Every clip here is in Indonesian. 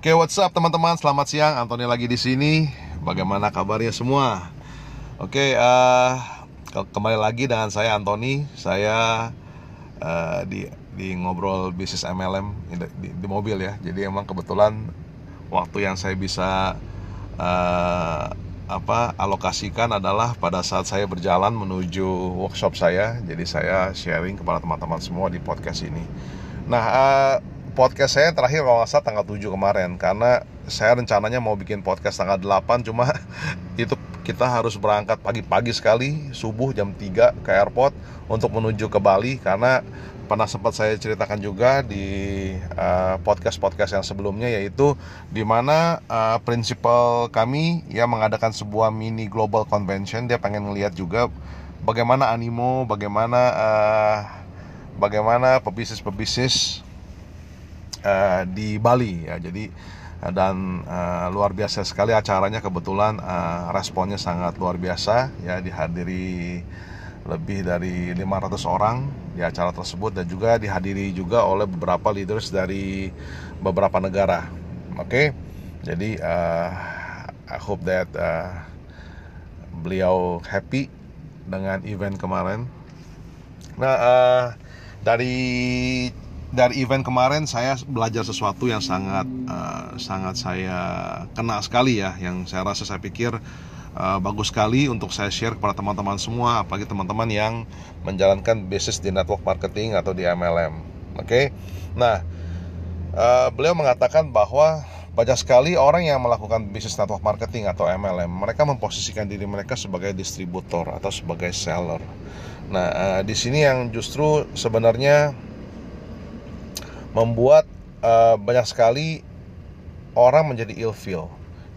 Oke, what's up teman-teman? Selamat siang. Anthony lagi di sini. Bagaimana kabarnya semua? Oke, uh, kembali lagi dengan saya Anthony. Saya uh, di di ngobrol bisnis MLM di, di, di mobil ya. Jadi emang kebetulan waktu yang saya bisa uh, apa alokasikan adalah pada saat saya berjalan menuju workshop saya. Jadi saya sharing kepada teman-teman semua di podcast ini. Nah, uh, podcast saya terakhir kalau nggak tanggal 7 kemarin. Karena saya rencananya mau bikin podcast tanggal 8 cuma itu kita harus berangkat pagi-pagi sekali subuh jam 3 ke airport untuk menuju ke Bali. Karena pernah sempat saya ceritakan juga di uh, podcast-podcast yang sebelumnya yaitu di mana uh, prinsipal kami ya mengadakan sebuah mini global convention. Dia pengen ngelihat juga bagaimana animo bagaimana uh, bagaimana pebisnis-pebisnis uh, di Bali ya jadi uh, dan uh, luar biasa sekali acaranya kebetulan uh, responnya sangat luar biasa ya dihadiri lebih dari 500 orang di acara tersebut dan juga dihadiri juga oleh beberapa leaders dari beberapa negara. Oke, okay? jadi uh, I hope that uh, beliau happy dengan event kemarin. Nah, uh, dari dari event kemarin saya belajar sesuatu yang sangat uh, sangat saya kena sekali ya. Yang saya rasa saya pikir uh, bagus sekali untuk saya share kepada teman-teman semua apalagi teman-teman yang menjalankan bisnis di network marketing atau di MLM oke? Okay? nah uh, beliau mengatakan bahwa banyak sekali orang yang melakukan bisnis network marketing atau MLM mereka memposisikan diri mereka sebagai distributor atau sebagai seller. Nah uh, di sini yang justru sebenarnya membuat uh, banyak sekali orang menjadi ilfeel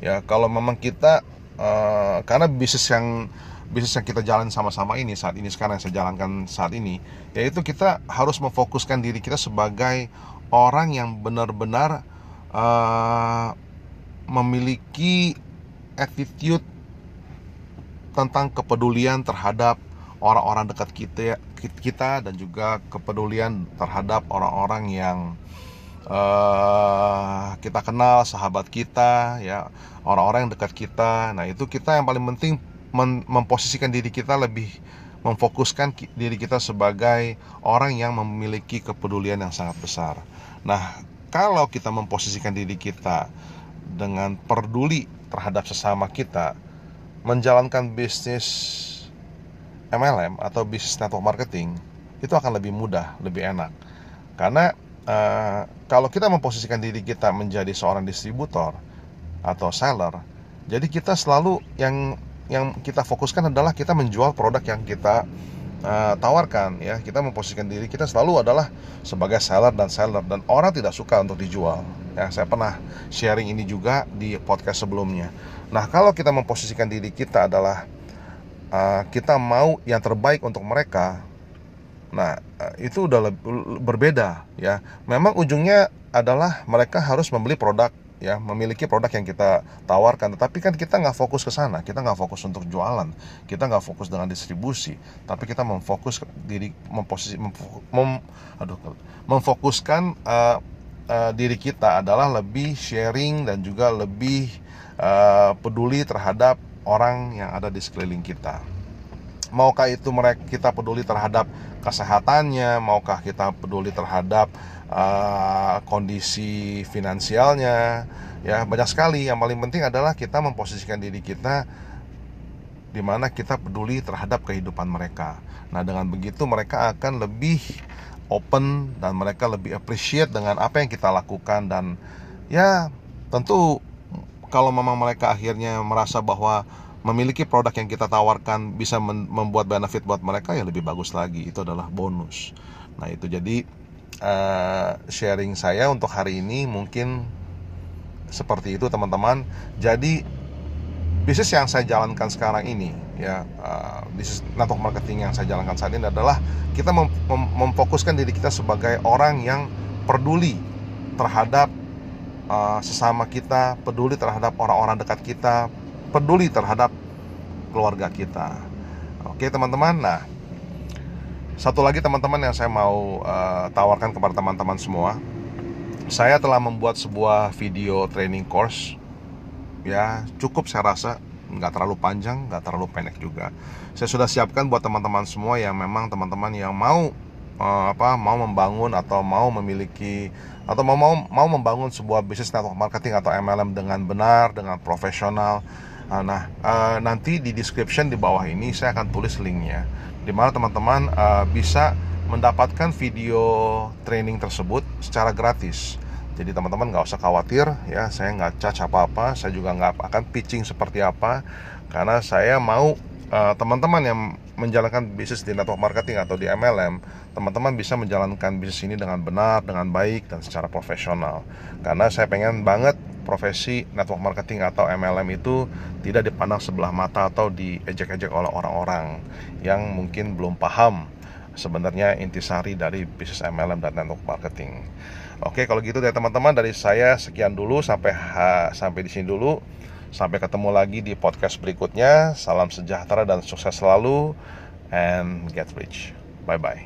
ya kalau memang kita uh, karena bisnis yang bisnis yang kita jalan sama-sama ini saat ini sekarang yang saya jalankan saat ini yaitu kita harus memfokuskan diri kita sebagai orang yang benar-benar uh, memiliki attitude tentang kepedulian terhadap orang-orang dekat kita kita dan juga kepedulian terhadap orang-orang yang uh, kita kenal sahabat kita ya orang-orang yang dekat kita. Nah itu kita yang paling penting memposisikan diri kita lebih memfokuskan diri kita sebagai orang yang memiliki kepedulian yang sangat besar. Nah kalau kita memposisikan diri kita dengan peduli terhadap sesama kita menjalankan bisnis MLM atau bisnis network marketing itu akan lebih mudah, lebih enak. Karena uh, kalau kita memposisikan diri kita menjadi seorang distributor atau seller, jadi kita selalu yang yang kita fokuskan adalah kita menjual produk yang kita uh, tawarkan ya. Kita memposisikan diri kita selalu adalah sebagai seller dan seller dan orang tidak suka untuk dijual. Ya, saya pernah sharing ini juga di podcast sebelumnya. Nah, kalau kita memposisikan diri kita adalah uh, kita mau yang terbaik untuk mereka. Nah uh, itu udah berbeda ya. Memang ujungnya adalah mereka harus membeli produk ya memiliki produk yang kita tawarkan. Tetapi kan kita nggak fokus ke sana. Kita nggak fokus untuk jualan. Kita nggak fokus dengan distribusi. Tapi kita memfokus diri memposisi memfokus, mem, aduh memfokuskan uh, uh, diri kita adalah lebih sharing dan juga lebih uh, peduli terhadap orang yang ada di sekeliling kita. Maukah itu mereka kita peduli terhadap kesehatannya, maukah kita peduli terhadap uh, kondisi finansialnya, ya banyak sekali. Yang paling penting adalah kita memposisikan diri kita di mana kita peduli terhadap kehidupan mereka. Nah, dengan begitu mereka akan lebih open dan mereka lebih appreciate dengan apa yang kita lakukan dan ya tentu kalau memang mereka akhirnya merasa bahwa memiliki produk yang kita tawarkan bisa membuat benefit buat mereka ya lebih bagus lagi. Itu adalah bonus. Nah itu jadi uh, sharing saya untuk hari ini mungkin seperti itu teman-teman. Jadi bisnis yang saya jalankan sekarang ini ya uh, bisnis network marketing yang saya jalankan saat ini adalah kita mem mem memfokuskan diri kita sebagai orang yang peduli terhadap uh, sesama kita, peduli terhadap orang-orang dekat kita, peduli terhadap keluarga kita. Oke, teman-teman. Nah, satu lagi teman-teman yang saya mau uh, tawarkan kepada teman-teman semua. saya telah membuat sebuah video training course ya cukup saya rasa nggak terlalu panjang nggak terlalu pendek juga saya sudah siapkan buat teman-teman semua yang memang teman-teman yang mau uh, apa mau membangun atau mau memiliki atau mau mau mau membangun sebuah bisnis network marketing atau MLM dengan benar dengan profesional nah uh, nanti di description di bawah ini saya akan tulis linknya di mana teman-teman uh, bisa mendapatkan video training tersebut secara gratis. Jadi teman-teman nggak usah khawatir ya, saya nggak caca apa-apa, saya juga nggak akan pitching seperti apa, karena saya mau uh, teman-teman yang menjalankan bisnis di network marketing atau di MLM, teman-teman bisa menjalankan bisnis ini dengan benar, dengan baik dan secara profesional. Karena saya pengen banget profesi network marketing atau MLM itu tidak dipandang sebelah mata atau diejek-ejek oleh orang-orang yang mungkin belum paham sebenarnya intisari dari bisnis MLM dan network marketing. Oke, kalau gitu dari teman-teman dari saya sekian dulu sampai sampai di sini dulu. Sampai ketemu lagi di podcast berikutnya. Salam sejahtera dan sukses selalu and get rich. Bye bye.